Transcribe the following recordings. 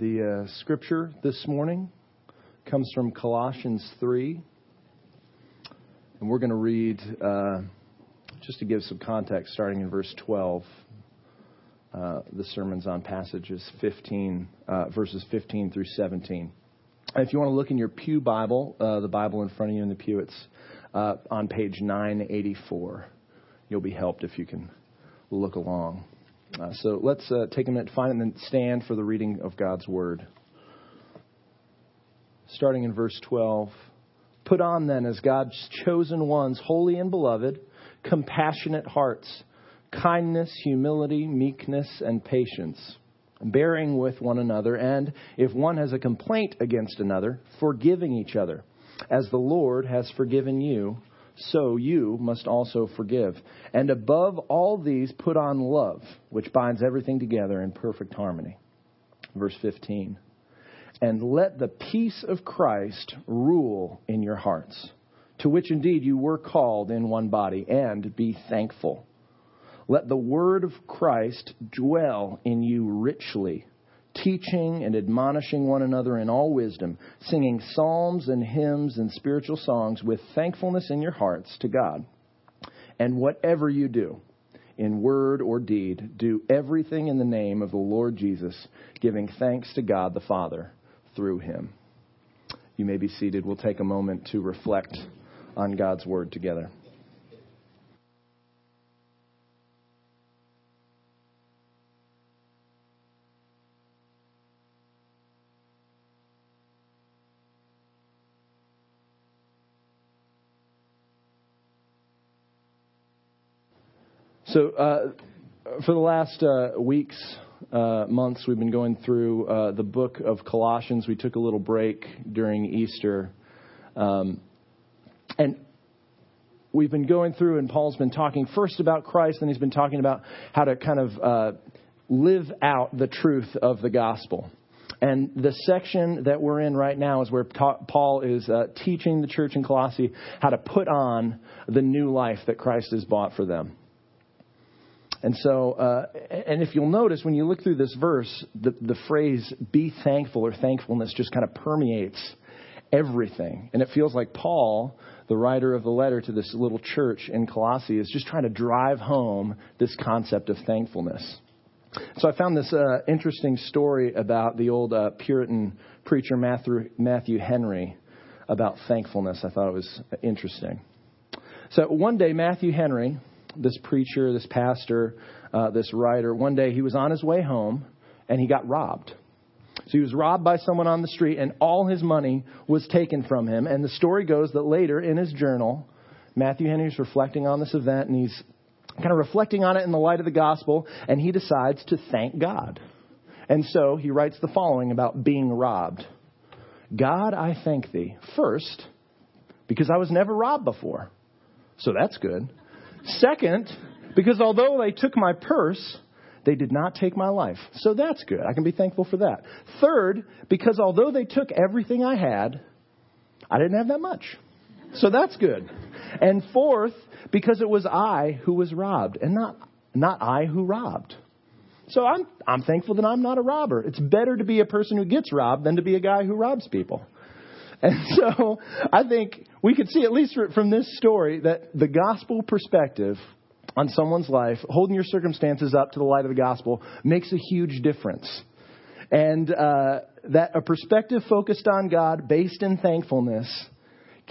The uh, scripture this morning comes from Colossians 3. And we're going to read, uh, just to give some context, starting in verse 12. Uh, the sermon's on passages 15, uh, verses 15 through 17. If you want to look in your Pew Bible, uh, the Bible in front of you in the pew, it's uh, on page 984. You'll be helped if you can look along. Uh, so let's uh, take a minute to find it and then stand for the reading of God's Word. Starting in verse 12. Put on then as God's chosen ones, holy and beloved, compassionate hearts, kindness, humility, meekness, and patience, bearing with one another, and if one has a complaint against another, forgiving each other. As the Lord has forgiven you, so you must also forgive. And above all these, put on love, which binds everything together in perfect harmony. Verse 15 and let the peace of Christ rule in your hearts, to which indeed you were called in one body, and be thankful. Let the word of Christ dwell in you richly, teaching and admonishing one another in all wisdom, singing psalms and hymns and spiritual songs with thankfulness in your hearts to God. And whatever you do, in word or deed, do everything in the name of the Lord Jesus, giving thanks to God the Father through him. You may be seated. We'll take a moment to reflect on God's word together. So, uh, for the last uh, weeks, uh, months, we've been going through uh, the book of Colossians. We took a little break during Easter. Um, and we've been going through, and Paul's been talking first about Christ, and he's been talking about how to kind of uh, live out the truth of the gospel. And the section that we're in right now is where Paul is uh, teaching the church in Colossae how to put on the new life that Christ has bought for them. And so, uh, and if you'll notice when you look through this verse, the, the phrase be thankful or thankfulness just kind of permeates everything. And it feels like Paul, the writer of the letter to this little church in Colossae, is just trying to drive home this concept of thankfulness. So I found this uh, interesting story about the old uh, Puritan preacher Matthew, Matthew Henry about thankfulness. I thought it was interesting. So one day, Matthew Henry this preacher, this pastor, uh, this writer, one day he was on his way home and he got robbed. So he was robbed by someone on the street and all his money was taken from him. And the story goes that later in his journal, Matthew Henry's reflecting on this event and he's kind of reflecting on it in the light of the gospel and he decides to thank God. And so he writes the following about being robbed. God, I thank thee. First, because I was never robbed before. So that's good. Second, because although they took my purse, they did not take my life. So that's good. I can be thankful for that. Third, because although they took everything I had, I didn't have that much. So that's good. And fourth, because it was I who was robbed and not, not I who robbed. So I'm, I'm thankful that I'm not a robber. It's better to be a person who gets robbed than to be a guy who robs people. And so I think we could see, at least from this story, that the gospel perspective on someone's life, holding your circumstances up to the light of the gospel, makes a huge difference. And uh, that a perspective focused on God, based in thankfulness,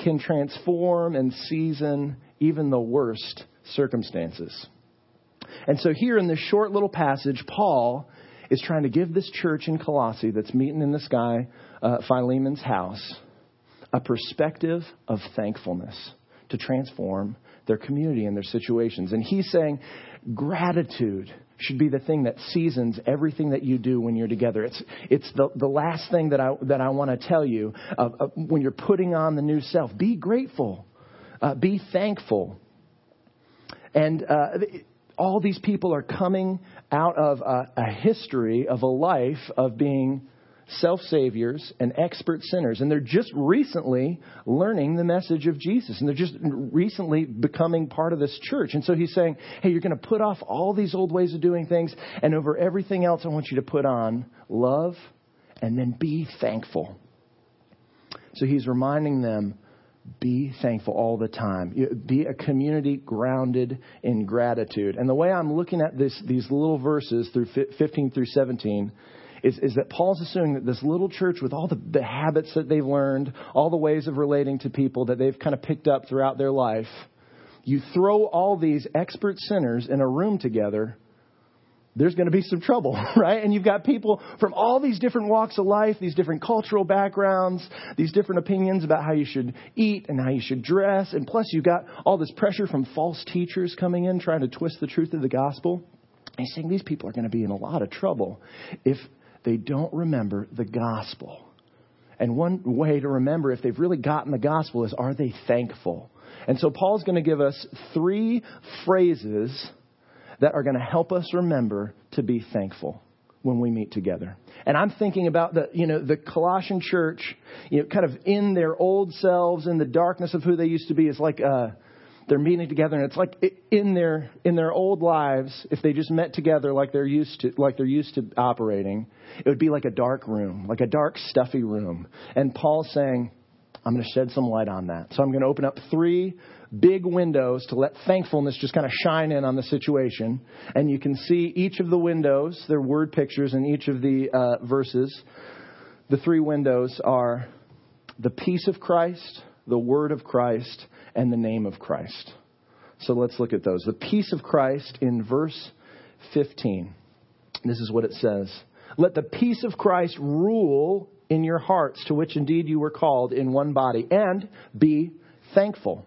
can transform and season even the worst circumstances. And so, here in this short little passage, Paul is trying to give this church in Colossae that's meeting in this guy, uh, Philemon's house, a perspective of thankfulness to transform their community and their situations. And he's saying gratitude should be the thing that seasons everything that you do when you're together. It's, it's the, the last thing that I, that I want to tell you when you're putting on the new self. Be grateful, uh, be thankful. And uh, all these people are coming out of a, a history of a life of being self saviors and expert sinners. And they're just recently learning the message of Jesus. And they're just recently becoming part of this church. And so he's saying, hey, you're going to put off all these old ways of doing things. And over everything else, I want you to put on love and then be thankful. So he's reminding them be thankful all the time. Be a community grounded in gratitude. And the way I'm looking at this, these little verses through 15 through 17 is, is that Paul's assuming that this little church, with all the, the habits that they've learned, all the ways of relating to people that they've kind of picked up throughout their life, you throw all these expert sinners in a room together there's going to be some trouble, right? And you've got people from all these different walks of life, these different cultural backgrounds, these different opinions about how you should eat and how you should dress. And plus, you've got all this pressure from false teachers coming in trying to twist the truth of the gospel. He's saying these people are going to be in a lot of trouble if they don't remember the gospel. And one way to remember if they've really gotten the gospel is are they thankful? And so Paul's going to give us three phrases that are going to help us remember to be thankful when we meet together. And I'm thinking about the, you know, the Colossian church, you know, kind of in their old selves, in the darkness of who they used to be. It's like, uh, they're meeting together and it's like in their in their old lives if they just met together like they're used to like they're used to operating it would be like a dark room like a dark stuffy room and paul's saying i'm going to shed some light on that so i'm going to open up three big windows to let thankfulness just kind of shine in on the situation. And you can see each of the windows, they're word pictures in each of the uh, verses. The three windows are the peace of Christ, the word of Christ, and the name of Christ. So let's look at those. The peace of Christ in verse 15. This is what it says. Let the peace of Christ rule in your hearts, to which indeed you were called in one body, and be thankful.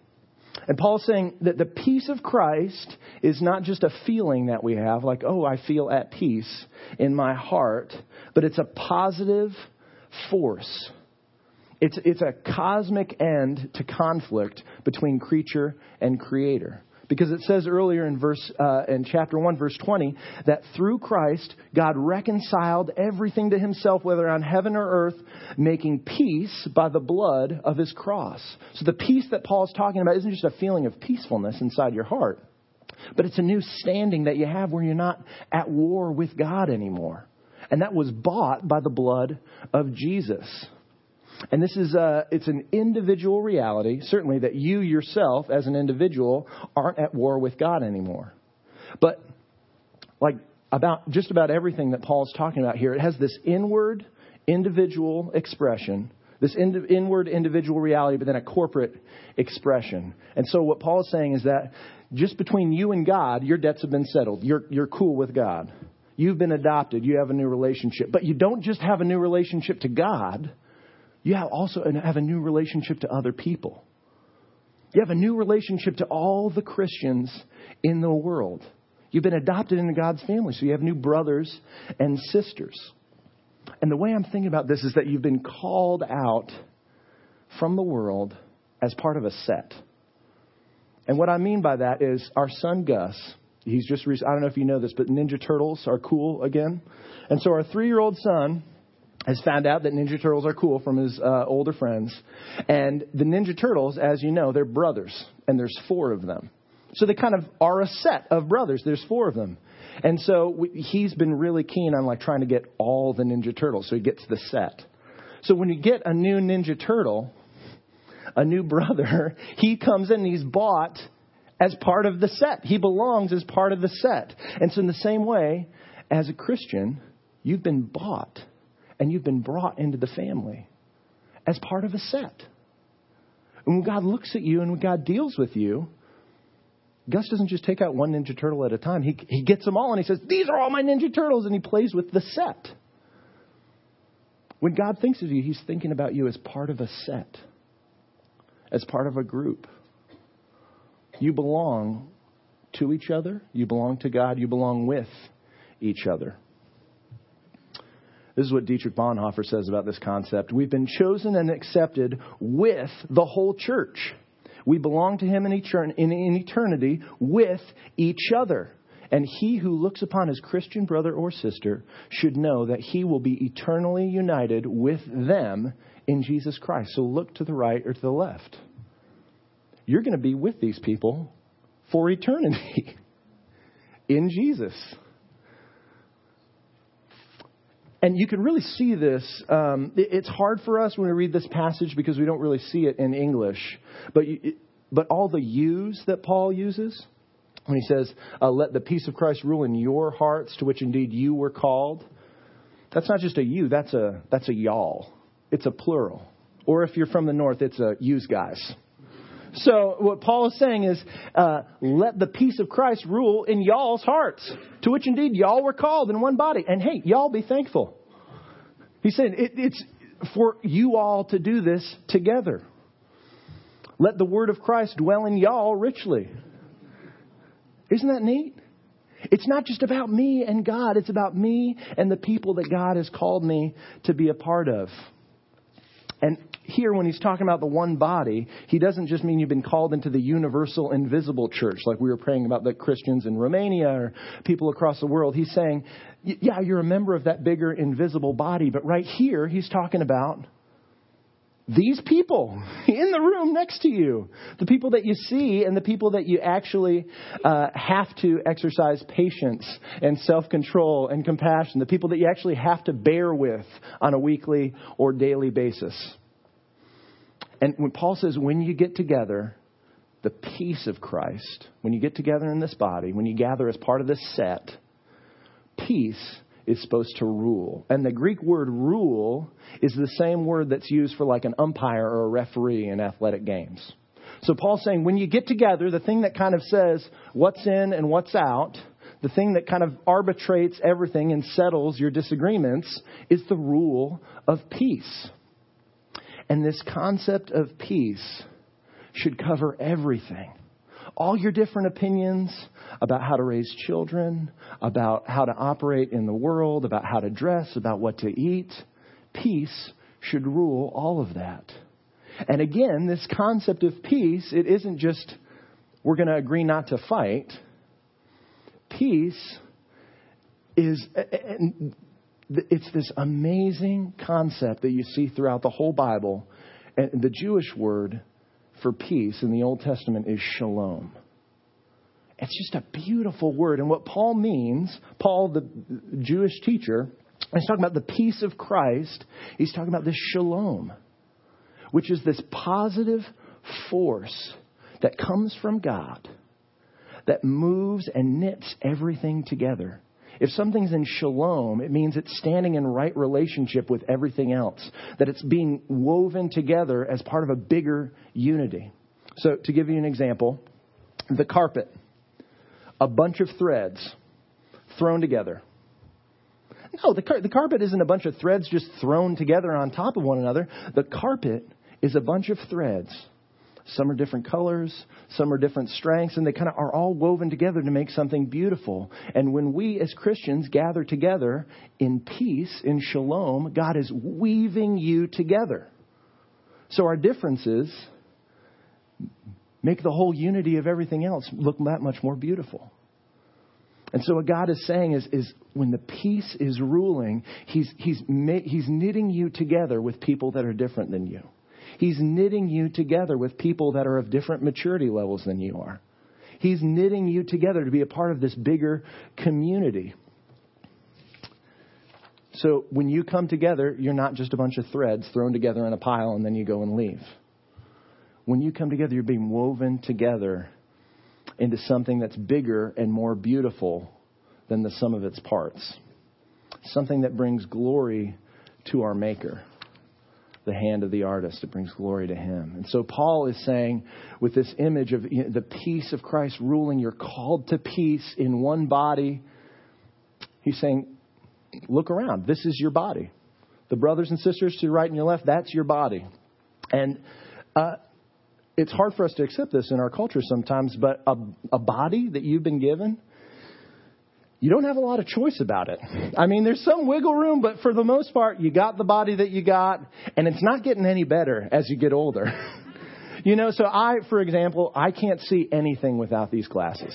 And Paul's saying that the peace of Christ is not just a feeling that we have, like, oh, I feel at peace in my heart, but it's a positive force. It's, it's a cosmic end to conflict between creature and creator. Because it says earlier in verse uh, in chapter one, verse twenty, that through Christ God reconciled everything to Himself, whether on heaven or earth, making peace by the blood of His cross. So the peace that Paul's talking about isn't just a feeling of peacefulness inside your heart, but it's a new standing that you have where you're not at war with God anymore, and that was bought by the blood of Jesus. And this is uh, it's an individual reality, certainly that you yourself as an individual aren't at war with God anymore. But like about just about everything that Paul's talking about here, it has this inward individual expression, this in, inward individual reality, but then a corporate expression. And so what Paul is saying is that just between you and God, your debts have been settled. You're, you're cool with God. You've been adopted. You have a new relationship. But you don't just have a new relationship to God you have also have a new relationship to other people. You have a new relationship to all the Christians in the world. You've been adopted into God's family, so you have new brothers and sisters. And the way I'm thinking about this is that you've been called out from the world as part of a set. And what I mean by that is our son Gus, he's just, I don't know if you know this, but Ninja Turtles are cool again. And so our three year old son has found out that Ninja Turtles are cool from his uh, older friends. And the Ninja Turtles, as you know, they're brothers, and there's four of them. So they kind of are a set of brothers. There's four of them. And so we, he's been really keen on like trying to get all the Ninja Turtles, so he gets the set. So when you get a new Ninja Turtle, a new brother, he comes in and he's bought as part of the set. He belongs as part of the set. And so in the same way, as a Christian, you've been bought and you've been brought into the family as part of a set. And when God looks at you and when God deals with you, Gus doesn't just take out one Ninja Turtle at a time. He, he gets them all and he says, These are all my Ninja Turtles, and he plays with the set. When God thinks of you, he's thinking about you as part of a set, as part of a group. You belong to each other, you belong to God, you belong with each other. This is what Dietrich Bonhoeffer says about this concept. We've been chosen and accepted with the whole church. We belong to Him in, eternity with each other. And he who looks upon his Christian brother or sister should know that he will be eternally united with them in Jesus Christ. So look to the right or to the left. You're going to be with these people for eternity in Jesus. And you can really see this. Um, it, it's hard for us when we read this passage because we don't really see it in English. But, you, but all the yous that Paul uses, when he says, uh, Let the peace of Christ rule in your hearts, to which indeed you were called, that's not just a you, that's a, that's a y'all. It's a plural. Or if you're from the north, it's a yous guys. So what Paul is saying is, uh, let the peace of Christ rule in y'all's hearts, to which indeed y'all were called in one body. And hey, y'all be thankful. He said it, it's for you all to do this together. Let the word of Christ dwell in y'all richly. Isn't that neat? It's not just about me and God, it's about me and the people that God has called me to be a part of. And here, when he's talking about the one body, he doesn't just mean you've been called into the universal invisible church, like we were praying about the Christians in Romania or people across the world. He's saying, yeah, you're a member of that bigger invisible body, but right here, he's talking about these people in the room next to you, the people that you see and the people that you actually uh, have to exercise patience and self control and compassion, the people that you actually have to bear with on a weekly or daily basis. And when Paul says, when you get together, the peace of Christ, when you get together in this body, when you gather as part of this set, peace is supposed to rule. And the Greek word rule is the same word that's used for like an umpire or a referee in athletic games. So Paul's saying when you get together, the thing that kind of says what's in and what's out, the thing that kind of arbitrates everything and settles your disagreements is the rule of peace. And this concept of peace should cover everything all your different opinions about how to raise children, about how to operate in the world, about how to dress, about what to eat. Peace should rule all of that. And again, this concept of peace, it isn't just we're going to agree not to fight. Peace is it's this amazing concept that you see throughout the whole Bible. And the Jewish word for peace in the Old Testament is shalom. It's just a beautiful word. And what Paul means, Paul, the Jewish teacher, he's talking about the peace of Christ. He's talking about this shalom, which is this positive force that comes from God that moves and knits everything together. If something's in shalom, it means it's standing in right relationship with everything else, that it's being woven together as part of a bigger unity. So, to give you an example, the carpet, a bunch of threads thrown together. No, the, car- the carpet isn't a bunch of threads just thrown together on top of one another. The carpet is a bunch of threads some are different colors, some are different strengths, and they kind of are all woven together to make something beautiful. And when we as Christians gather together in peace, in shalom, God is weaving you together. So our differences make the whole unity of everything else look that much more beautiful. And so what God is saying is, is when the peace is ruling, he's, he's, he's knitting you together with people that are different than you. He's knitting you together with people that are of different maturity levels than you are. He's knitting you together to be a part of this bigger community. So when you come together, you're not just a bunch of threads thrown together in a pile and then you go and leave. When you come together, you're being woven together into something that's bigger and more beautiful than the sum of its parts. Something that brings glory to our Maker the hand of the artist. It brings glory to him. And so Paul is saying, with this image of the peace of Christ ruling, you're called to peace in one body. He's saying, look around. This is your body. The brothers and sisters to your right and your left, that's your body. And uh, it's hard for us to accept this in our culture sometimes, but a, a body that you've been given you don't have a lot of choice about it. I mean, there's some wiggle room, but for the most part, you got the body that you got, and it's not getting any better as you get older. you know, so I, for example, I can't see anything without these glasses.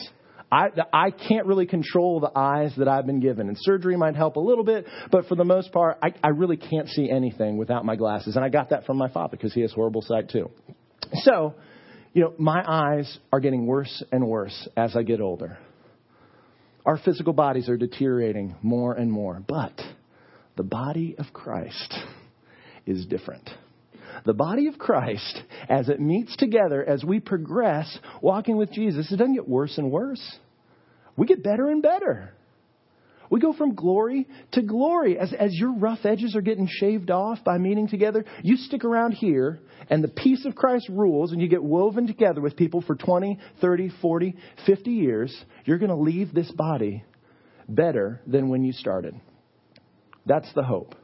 I, I can't really control the eyes that I've been given. And surgery might help a little bit, but for the most part, I, I really can't see anything without my glasses. And I got that from my father because he has horrible sight too. So, you know, my eyes are getting worse and worse as I get older. Our physical bodies are deteriorating more and more, but The body of Christ is different. The body of Christ, as it meets together, as we progress walking with Jesus, it doesn't get worse and worse. We get better and better. We go from glory to glory. As, as your rough edges are getting shaved off by meeting together, you stick around here and the peace of Christ rules and you get woven together with people for 20, 30, 40, 50 years. You're going to leave this body better than when you started. That's the hope.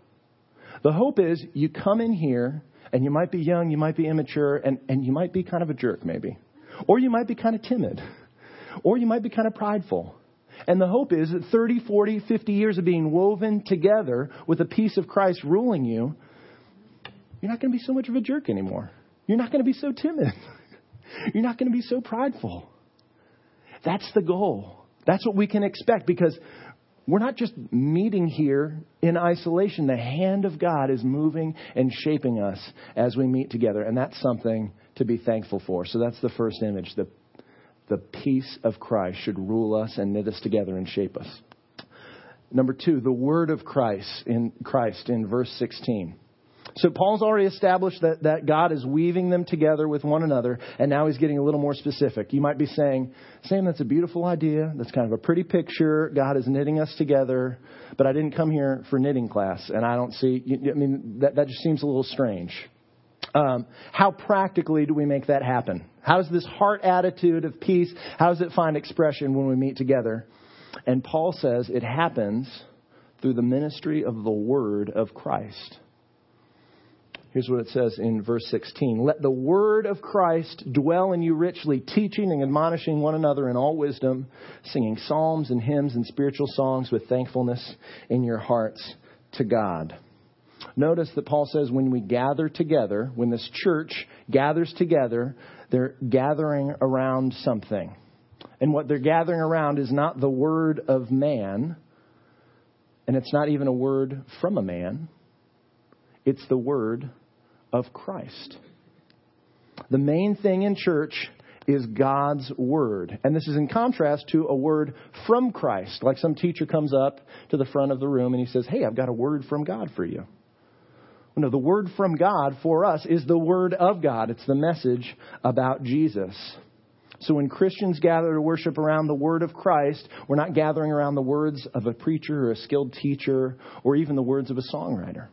The hope is you come in here and you might be young, you might be immature, and, and you might be kind of a jerk maybe. Or you might be kind of timid. Or you might be kind of prideful. And the hope is that 30, 40, 50 years of being woven together with the peace of Christ ruling you, you're not going to be so much of a jerk anymore. You're not going to be so timid. You're not going to be so prideful. That's the goal. That's what we can expect because we're not just meeting here in isolation. The hand of God is moving and shaping us as we meet together, and that's something to be thankful for. So that's the first image. The the peace of Christ should rule us and knit us together and shape us. Number two, the word of Christ in Christ in verse 16. So Paul's already established that, that God is weaving them together with one another, and now he's getting a little more specific. You might be saying, Sam, that's a beautiful idea. That's kind of a pretty picture. God is knitting us together, but I didn't come here for knitting class, and I don't see, I mean, that, that just seems a little strange. Um, how practically do we make that happen? How does this heart attitude of peace, how does it find expression when we meet together? And Paul says it happens through the ministry of the word of Christ. Here's what it says in verse 16. Let the word of Christ dwell in you richly, teaching and admonishing one another in all wisdom, singing psalms and hymns and spiritual songs with thankfulness in your hearts to God. Notice that Paul says when we gather together, when this church gathers together, they're gathering around something. And what they're gathering around is not the word of man, and it's not even a word from a man, it's the word of Christ. The main thing in church is God's word. And this is in contrast to a word from Christ. Like some teacher comes up to the front of the room and he says, Hey, I've got a word from God for you. No, the word from God for us is the word of God. It's the message about Jesus. So when Christians gather to worship around the word of Christ, we're not gathering around the words of a preacher or a skilled teacher or even the words of a songwriter.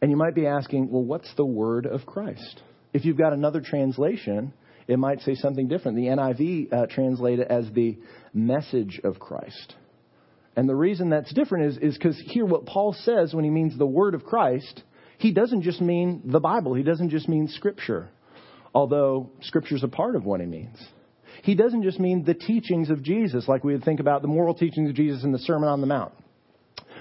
And you might be asking, well, what's the word of Christ? If you've got another translation, it might say something different. The NIV uh, it as the message of Christ. And the reason that's different is because here what Paul says when he means the word of Christ, he doesn't just mean the Bible. He doesn't just mean Scripture, although Scripture's a part of what he means. He doesn't just mean the teachings of Jesus, like we would think about the moral teachings of Jesus in the Sermon on the Mount.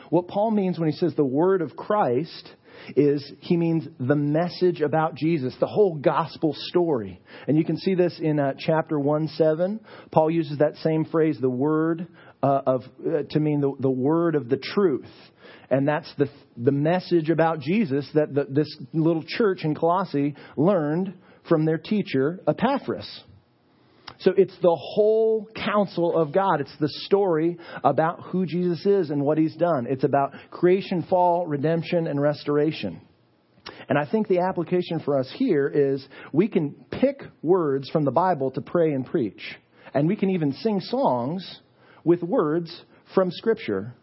What Paul means when he says the word of Christ is he means the message about Jesus, the whole gospel story. And you can see this in uh, chapter 1 7. Paul uses that same phrase, the word uh, of, uh, to mean the, the word of the truth. And that's the, the message about Jesus that the, this little church in Colossae learned from their teacher, Epaphras. So it's the whole counsel of God. It's the story about who Jesus is and what he's done. It's about creation, fall, redemption, and restoration. And I think the application for us here is we can pick words from the Bible to pray and preach. And we can even sing songs with words from Scripture,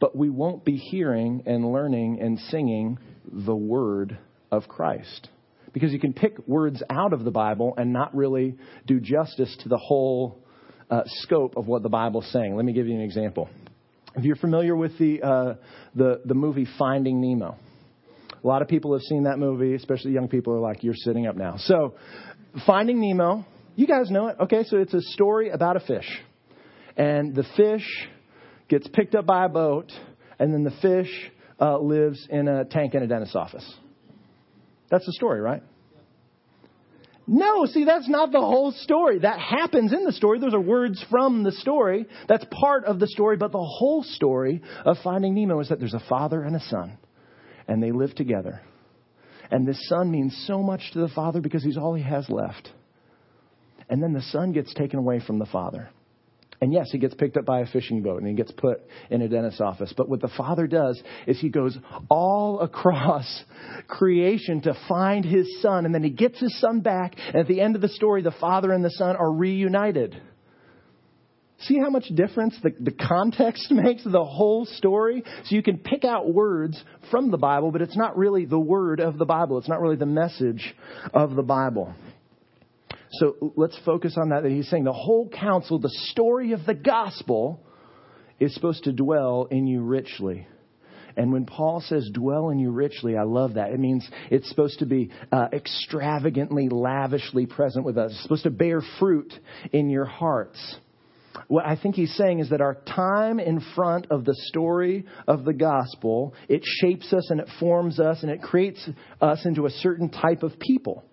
but we won't be hearing and learning and singing the Word of Christ. Because you can pick words out of the Bible and not really do justice to the whole uh, scope of what the Bible's saying. Let me give you an example. If you're familiar with the, uh, the, the movie Finding Nemo, a lot of people have seen that movie, especially young people are like, you're sitting up now. So, Finding Nemo, you guys know it. Okay, so it's a story about a fish and the fish gets picked up by a boat, and then the fish uh, lives in a tank in a dentist's office. That's the story, right? No, see, that's not the whole story. That happens in the story. Those are words from the story. That's part of the story, but the whole story of Finding Nemo is that there's a father and a son, and they live together. And this son means so much to the father because he's all he has left. And then the son gets taken away from the father And yes, he gets picked up by a fishing boat and he gets put in a dentist's office. But what the Father does is he goes all across creation to find his son. And then he gets his son back. And at the end of the story, the Father and the Son are reunited. See how much difference the, the context makes the whole story? So you can pick out words from the Bible, but it's not really the word of the Bible. It's not really the message of the Bible. So let's focus on that. That he's saying the whole counsel, the story of the gospel, is supposed to dwell in you richly. And when Paul says dwell in you richly, I love that. It means it's supposed to be uh, extravagantly, lavishly present with us. It's supposed to bear fruit in your hearts. What I think he's saying is that our time in front of the story of the gospel, it shapes us and it forms us and it creates us into a certain type of people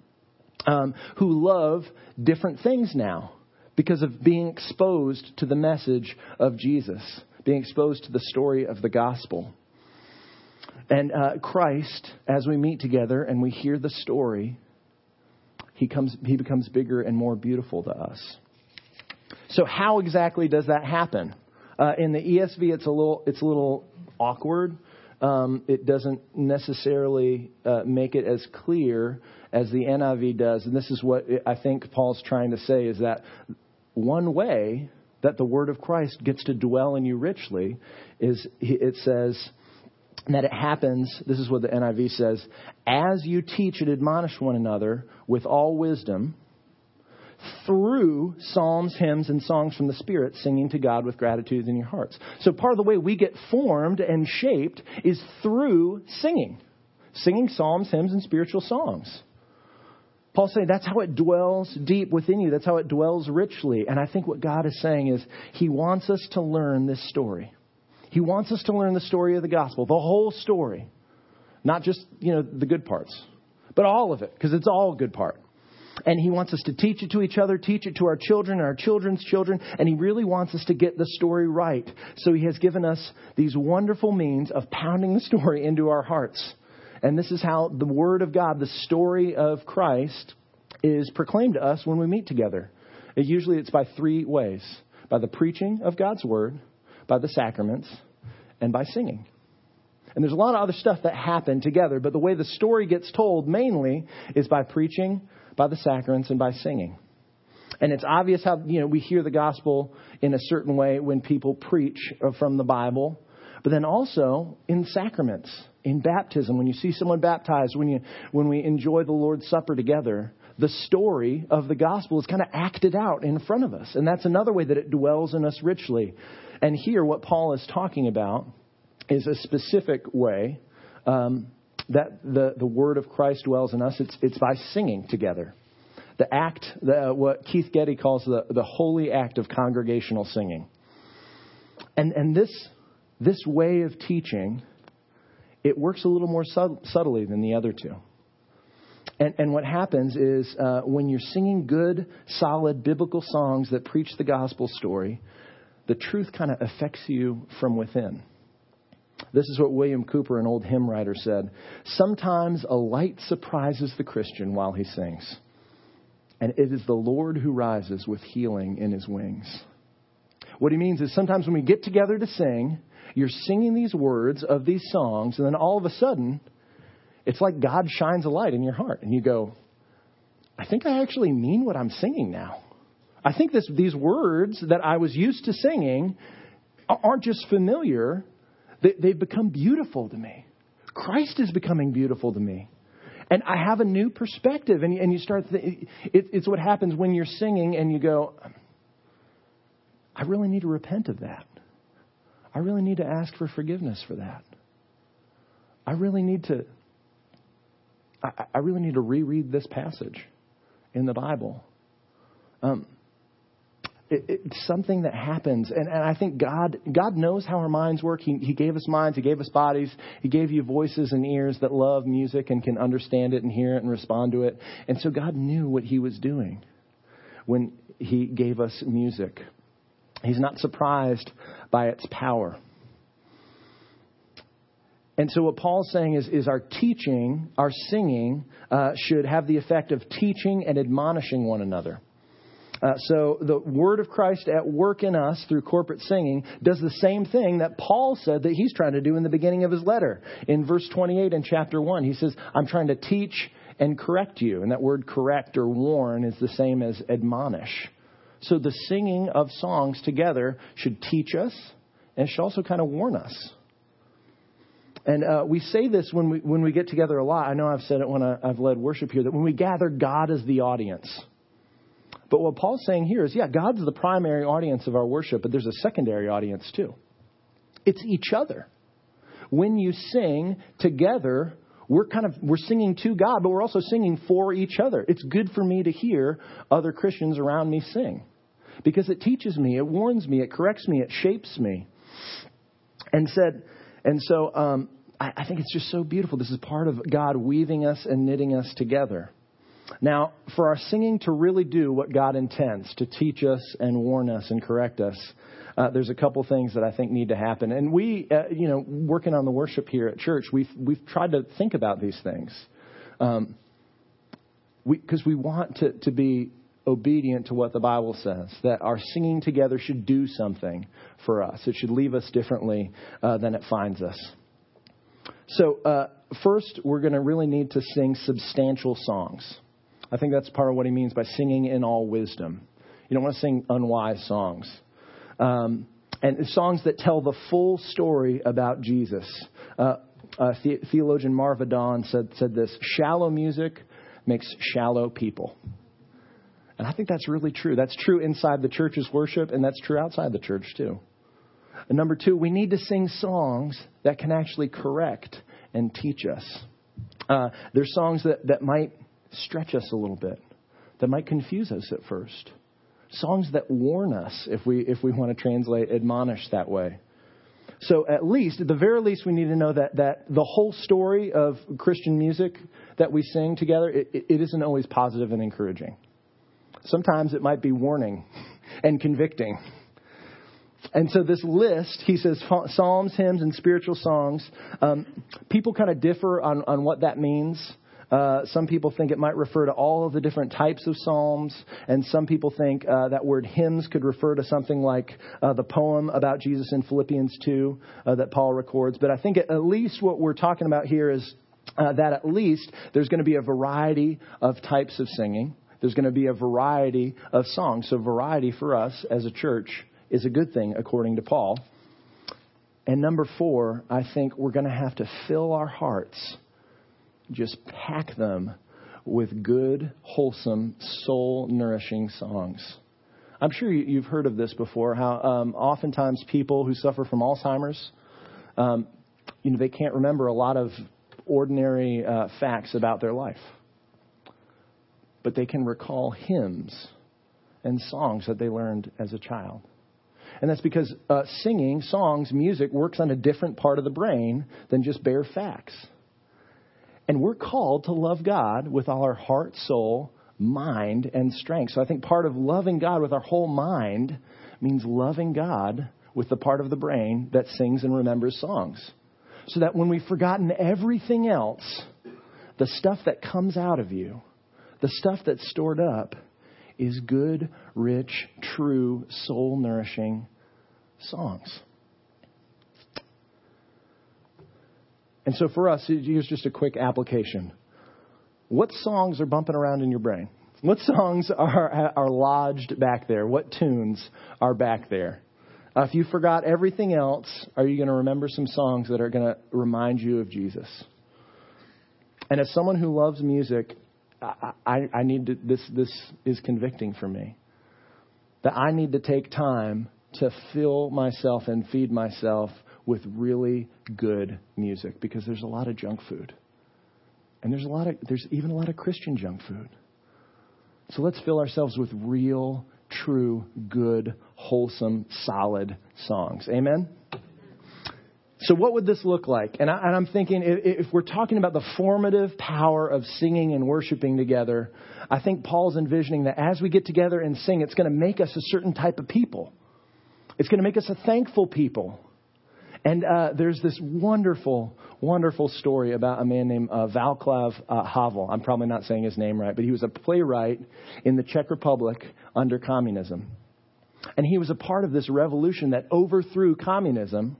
um, who love different things now because of being exposed to the message of Jesus, being exposed to the story of the gospel. And uh, Christ, as we meet together and we hear the story, he, comes, he becomes bigger and more beautiful to us. So, how exactly does that happen? Uh, in the ESV, it's a little, it's a little awkward. Um, it doesn't necessarily uh, make it as clear as the NIV does. And this is what I think Paul's trying to say is that one way that the word of Christ gets to dwell in you richly is it says that it happens, this is what the NIV says, as you teach and admonish one another with all wisdom through psalms, hymns, and songs from the Spirit, singing to God with gratitude in your hearts. So part of the way we get formed and shaped is through singing. Singing psalms, hymns, and spiritual songs. Paul's saying that's how it dwells deep within you. That's how it dwells richly. And I think what God is saying is He wants us to learn this story. He wants us to learn the story of the gospel, the whole story. Not just, you know, the good parts, but all of it, because it's all good part. And He wants us to teach it to each other, teach it to our children our children's children, and He really wants us to get the story right. So He has given us these wonderful means of pounding the story into our hearts. And this is how the Word of God, the story of Christ, is proclaimed to us when we meet together. It, usually it's by three ways by the preaching of God's Word, by the sacraments, and by singing. And there's a lot of other stuff that happen together, but the way the story gets told mainly is by preaching, by the sacraments, and by singing. And it's obvious how, you know, we hear the gospel in a certain way when people preach from the Bible, but then also in sacraments in baptism, when you see someone baptized, when, you, when we enjoy the Lord's Supper together, the story of the gospel is kind of acted out in front of us. And that's another way that it dwells in us richly. And here, what Paul is talking about is a specific way um, that the, the word of Christ dwells in us. It's, it's by singing together. The act, the, what Keith Getty calls the, the holy act of congregational singing. And, and this, this way of teaching it works a little more subtly than the other two. And, and what happens is uh, when you're singing good, solid biblical songs that preach the gospel story, the truth kind of affects you from within. This is what William Cowper, an old hymn writer, said. Sometimes a light surprises the Christian while he sings, and it is the Lord who rises with healing in his wings. What he means is sometimes when we get together to sing, you're singing these words of these songs, and then all of a sudden, it's like God shines a light in your heart, and you go, I think I actually mean what I'm singing now. I think this, these words that I was used to singing aren't just familiar, they, they've become beautiful to me. Christ is becoming beautiful to me. And I have a new perspective. And, and you start, th- it, it's what happens when you're singing and you go, I really need to repent of that. I really need to ask for forgiveness for that. I really need to I, I really need to reread this passage in the Bible. Um, it, it's something that happens, and, and I think God God knows how our minds work. He, he gave us minds, He gave us bodies, He gave you voices and ears that love music and can understand it and hear it and respond to it. And so God knew what He was doing when He gave us music. He's not surprised by its power. And so, what Paul's saying is, is our teaching, our singing, uh, should have the effect of teaching and admonishing one another. Uh, so the word of Christ at work in us through corporate singing does the same thing that Paul said that he's trying to do in the beginning of his letter. In verse 28 in chapter 1, he says, I'm trying to teach and correct you. And that word correct or warn is the same as admonish. So the singing of songs together should teach us and should also kind of warn us. And uh, we say this when we when we get together a lot. I know I've said it when I, I've led worship here that when we gather, God is the audience. But what Paul's saying here is, yeah, God's the primary audience of our worship, but there's a secondary audience too. It's each other. When you sing together, we're kind of we're singing to God, but we're also singing for each other. It's good for me to hear other Christians around me sing because it teaches me, it warns me, it corrects me, it shapes me. And said, and so um, I, I think it's just so beautiful. This is part of God weaving us and knitting us together. Now, for our singing to really do what God intends, to teach us and warn us and correct us, uh, there's a couple things that I think need to happen. And we, uh, you know, working on the worship here at church, we've, we've tried to think about these things. Um, because we, we want to, to be obedient to what the Bible says, that our singing together should do something for us. It should leave us differently uh, than it finds us. So, uh, first, we're going to really need to sing substantial songs. I think that's part of what he means by singing in all wisdom. You don't want to sing unwise songs. Um, and songs that tell the full story about Jesus. Uh, uh, the- theologian Marva Dawn said, said this shallow music makes shallow people. And I think that's really true. That's true inside the church's worship, and that's true outside the church, too. And number two, we need to sing songs that can actually correct and teach us. Uh, there's songs that, that might stretch us a little bit, that might confuse us at first. Songs that warn us, if we, if we want to translate admonish that way. So at least, at the very least, we need to know that, that the whole story of Christian music that we sing together, it, it isn't always positive and encouraging. Sometimes it might be warning and convicting. And so this list, he says psalms, hymns, and spiritual songs. Um, people kind of differ on, on what that means. Uh, some people think it might refer to all of the different types of psalms, and some people think uh, that word hymns could refer to something like uh, the poem about Jesus in Philippians 2 uh, that Paul records. But I think at least what we're talking about here is uh, that at least there's going to be a variety of types of singing. There's going to be a variety of songs. So, variety for us as a church is a good thing, according to Paul. And number four, I think we're going to have to fill our hearts, just pack them with good, wholesome, soul nourishing songs. I'm sure you've heard of this before, how um, oftentimes people who suffer from Alzheimer's, um, you know, they can't remember a lot of ordinary uh, facts about their life but they can recall hymns and songs that they learned as a child. And that's because uh, singing, songs, music works on a different part of the brain than just bare facts. And we're called to love God with all our heart, soul, mind, and strength. So I think part of loving God with our whole mind means loving God with the part of the brain that sings and remembers songs. So that when we've forgotten everything else, the stuff that comes out of you the stuff that's stored up is good, rich, true, soul nourishing songs. And so for us, here's just a quick application. What songs are bumping around in your brain? What songs are, are lodged back there? What tunes are back there? Uh, if you forgot everything else, are you going to remember some songs that are going to remind you of Jesus? And as someone who loves music, I, I need to, this, this is convicting for me. That I need to take time to fill myself and feed myself with really good music because there's a lot of junk food. And there's a lot of, there's even a lot of Christian junk food. So let's fill ourselves with real, true, good, wholesome, solid songs. Amen? So, what would this look like? And, I, am thinking if, we're talking about the formative power of singing and worshiping together, I think Paul's envisioning that as we get together and sing, it's going to make us a certain type of people. It's going to make us a thankful people. And uh, there's this wonderful, wonderful story about a man named uh, uh, Havel. I'm probably not saying his name right, but he was a playwright in the Czech Republic under communism. And he was a part of this revolution that overthrew communism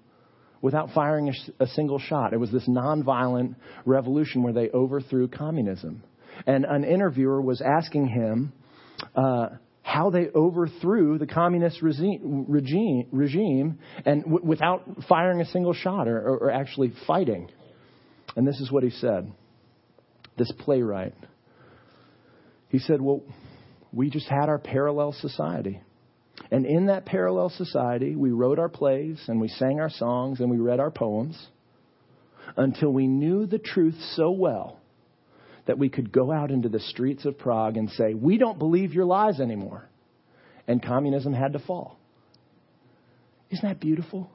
without firing a, a single shot. It was this nonviolent revolution where they overthrew communism. And an interviewer was asking him, uh, how they overthrew the communist regime, regime, regime and w- without firing a single shot or, or, or actually fighting. And this is what he said this playwright. He said, Well, we just had our parallel society. And in that parallel society, we wrote our plays and we sang our songs and we read our poems until we knew the truth so well that we could go out into the streets of Prague and say, We don't believe your lies anymore. And communism had to fall. Isn't that beautiful?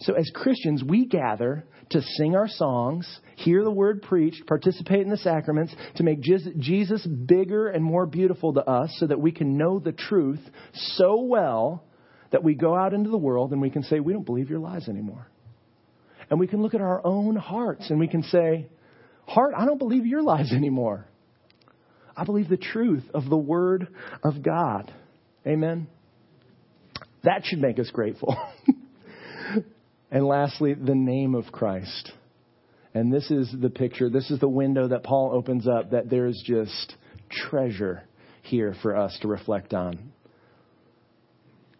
So, as Christians, we gather to sing our songs, hear the word preached, participate in the sacraments, to make Jesus bigger and more beautiful to us so that we can know the truth so well that we go out into the world and we can say, We don't believe your lies anymore. And we can look at our own hearts and we can say, Heart, I don't believe your lies anymore. I believe the truth of the Word of God. Amen. That should make us grateful. and lastly, the name of Christ. And this is the picture, this is the window that Paul opens up that there's just treasure here for us to reflect on.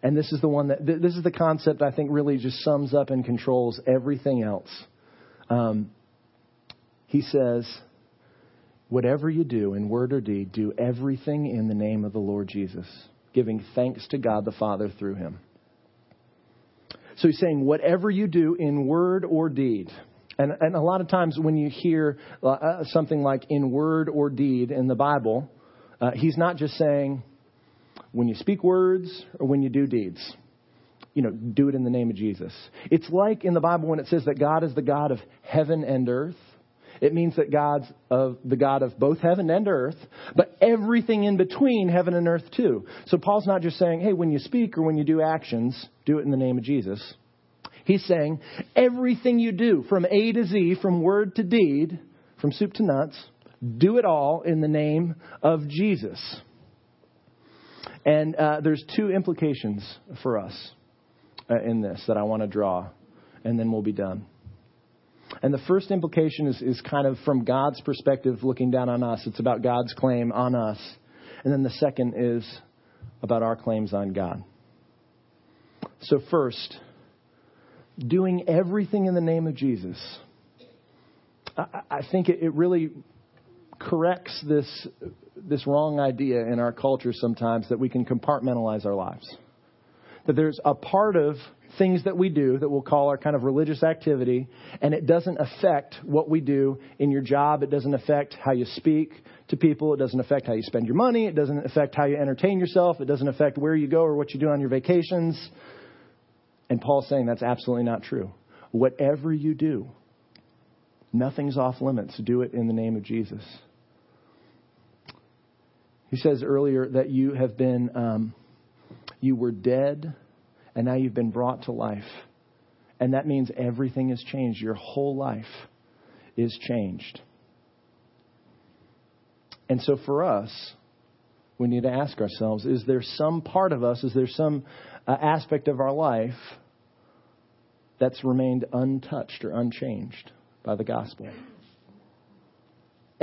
And this is the one that, this is the concept I think really just sums up and controls everything else. Um, he says, Whatever you do in word or deed, do everything in the name of the Lord Jesus, giving thanks to God the Father through him. So he's saying, whatever you do in word or deed. And, and a lot of times when you hear uh, something like in word or deed in the Bible, uh, he's not just saying when you speak words or when you do deeds. You know, do it in the name of Jesus. It's like in the Bible when it says that God is the God of heaven and earth. It means that God's of the God of both heaven and earth, but everything in between heaven and earth too. So Paul's not just saying, hey, when you speak or when you do actions, do it in the name of Jesus. He's saying everything you do from A to Z, from word to deed, from soup to nuts, do it all in the name of Jesus. And uh, there's two implications for us uh, in this that I want to draw, and then we'll be done. And the first implication is, is kind of from God's perspective looking down on us. It's about God's claim on us. And then the second is about our claims on God. So, first, doing everything in the name of Jesus. I, I think it, it really corrects this, this wrong idea in our culture sometimes that we can compartmentalize our lives. That there's a part of things that we do that we'll call our kind of religious activity, and it doesn't affect what we do in your job. It doesn't affect how you speak to people. It doesn't affect how you spend your money. It doesn't affect how you entertain yourself. It doesn't affect where you go or what you do on your vacations. And Paul's saying that's absolutely not true. Whatever you do, nothing's off limits. Do it in the name of Jesus. He says earlier that you have been, um, you were dead and now you've been brought to life. And that means everything has changed. Your whole life is changed. And so for us, we need to ask ourselves is there some part of us, is there some uh, aspect of our life that's remained untouched or unchanged by the gospel?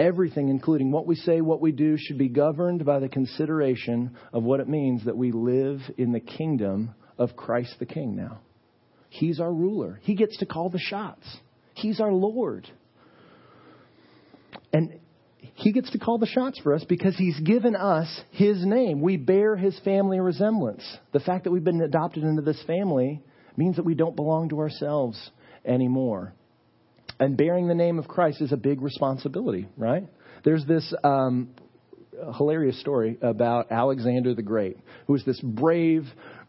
Everything, including what we say, what we do, should be governed by the consideration of what it means that we live in the kingdom of Christ the King now. He's our ruler. He gets to call the shots. He's our Lord. And he gets to call the shots for us because he's given us his name. We bear his family resemblance. The fact that we've been adopted into this family means that we don't belong to ourselves anymore. And bearing the name of Christ is a big responsibility, right? There's this um, hilarious story about Alexander the Great, who was this brave,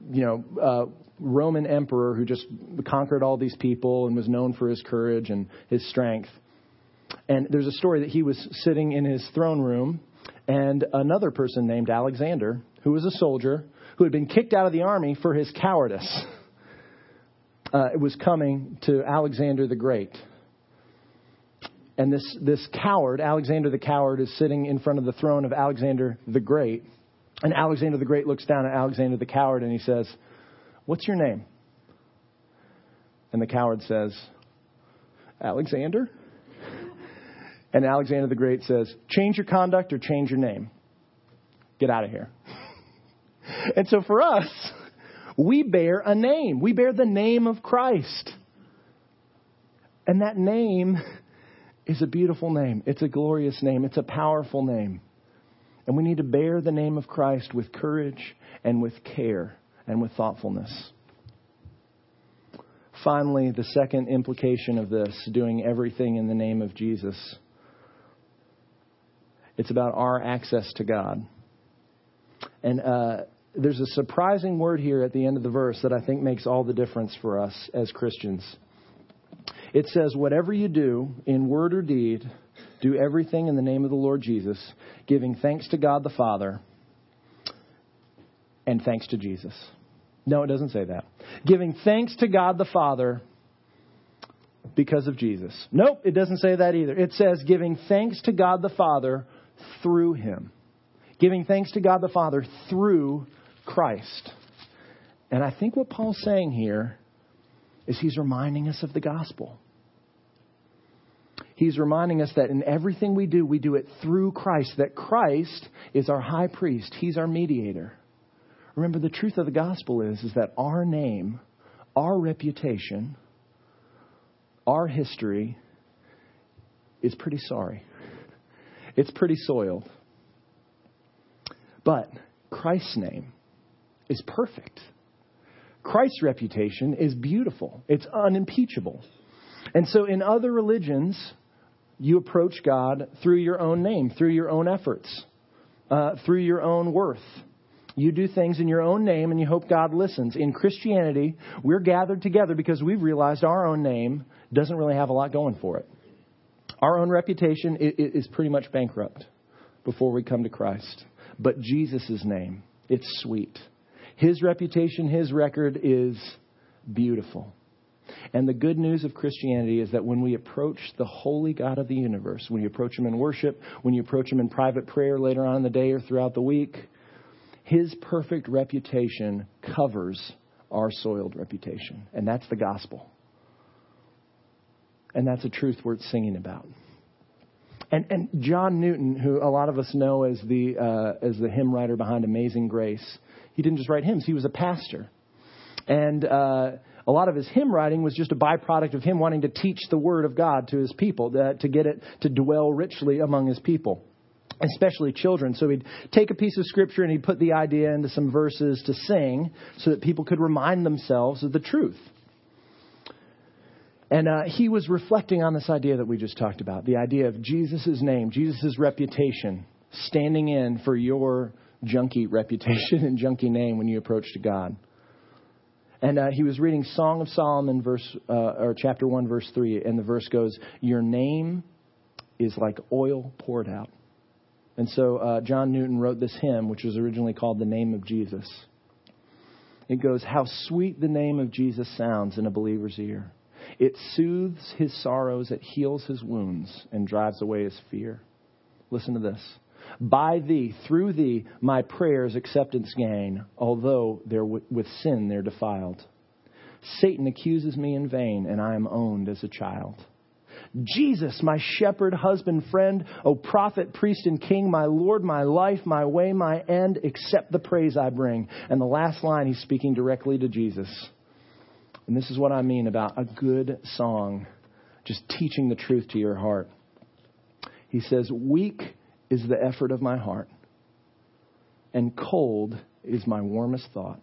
you know, uh, Roman emperor who just conquered all these people and was known for his courage and his strength. And there's a story that he was sitting in his throne room, and another person named Alexander, who was a soldier, who had been kicked out of the army for his cowardice. uh, was coming to Alexander the Great. And this, this coward, Alexander the coward, is sitting in front of the throne of Alexander the Great. And Alexander the Great looks down at Alexander the coward and he says, What's your name? And the coward says, Alexander? And Alexander the Great says, Change your conduct or change your name. Get out of here. and so for us, we bear a name. We bear the name of Christ. And that name is a beautiful name. It's a glorious name. It's a powerful name. And we need to bear the name of Christ with courage and with care and with thoughtfulness. Finally, the second implication of this, doing everything in the name of Jesus, it's about our access to God. And uh, there's a surprising word here at the end of the verse that I think makes all the difference for us as Christians. It says, Whatever you do, in word or deed, do everything in the name of the Lord Jesus, giving thanks to God the Father and thanks to Jesus. No, it doesn't say that. Giving thanks to God the Father because of Jesus. Nope, it doesn't say that either. It says giving thanks to God the Father through him. Giving thanks to God the Father through Christ. And I think what Paul's saying here is he's reminding us of the gospel. He's reminding us that in everything we do, we do it through Christ, that Christ is our high priest, he's our mediator. Remember, the truth of the gospel is, is that our name, our reputation, our history is pretty sorry. It's pretty soiled. But Christ's name is perfect. Christ's reputation is beautiful, it's unimpeachable. And so, in other religions, you approach God through your own name, through your own efforts, uh, through your own worth. You do things in your own name and you hope God listens. In Christianity, we're gathered together because we've realized our own name doesn't really have a lot going for it. Our own reputation is pretty much bankrupt before we come to Christ. But Jesus' name, it's sweet. His reputation, his record is beautiful. And the good news of Christianity is that when we approach the holy God of the universe, when you approach him in worship, when you approach him in private prayer later on in the day or throughout the week, his perfect reputation covers our soiled reputation. And that's the gospel. And that's a truth worth singing about. And, and John Newton, who a lot of us know as the, uh, as the hymn writer behind Amazing Grace, he didn't just write hymns, he was a pastor. And uh, a lot of his hymn writing was just a byproduct of him wanting to teach the Word of God to his people, to, to get it to dwell richly among his people especially children. So he'd take a piece of scripture and he'd put the idea into some verses to sing so that people could remind themselves of the truth. And uh, he was reflecting on this idea that we just talked about the idea of Jesus' name, Jesus' reputation, standing in for your junky reputation and junky name when you approach to God. And uh, he was reading Song of Solomon, verse uh, or chapter one, verse three, and the verse goes, "Your name is like oil poured out." And so uh, John Newton wrote this hymn, which was originally called "The Name of Jesus." It goes, "How sweet the name of Jesus sounds in a believer's ear." It soothes his sorrows, it heals his wounds, and drives away his fear. Listen to this. By thee, through thee, my prayers acceptance gain, although they're with sin they're defiled. Satan accuses me in vain, and I am owned as a child. Jesus, my shepherd, husband, friend, O prophet, priest, and king, my Lord, my life, my way, my end, accept the praise I bring. And the last line, he's speaking directly to Jesus. And this is what I mean about a good song, just teaching the truth to your heart. He says, Weak is the effort of my heart, and cold is my warmest thought.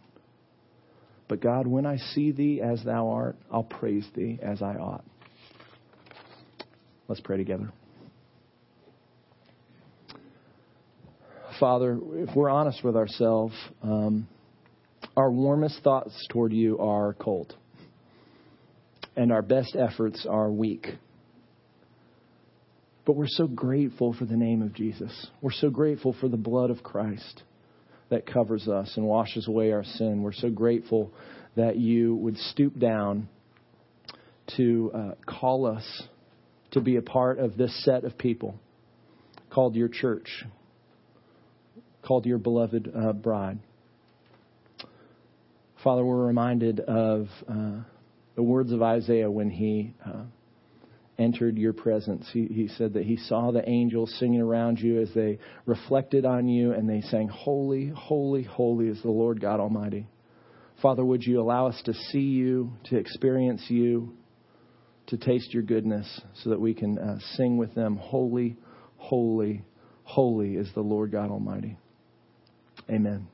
But God, when I see thee as thou art, I'll praise thee as I ought. Let's pray together. Father, if we're honest with ourselves, um, our warmest thoughts toward you are cold and our best efforts are weak. But we're so grateful for the name of Jesus. We're so grateful for the blood of Christ that covers us and washes away our sin. We're so grateful that you would stoop down to uh, call us to be a part of this set of people called your church, called your beloved uh, bride. Father, we're reminded of uh, the words of Isaiah when he uh, entered your presence. He, he said that he saw the angels singing around you as they reflected on you and they sang, Holy, holy, holy is the Lord God Almighty. Father, would you allow us to see you, to experience you, to taste your goodness, so that we can uh, sing with them, Holy, holy, holy is the Lord God Almighty. Amen.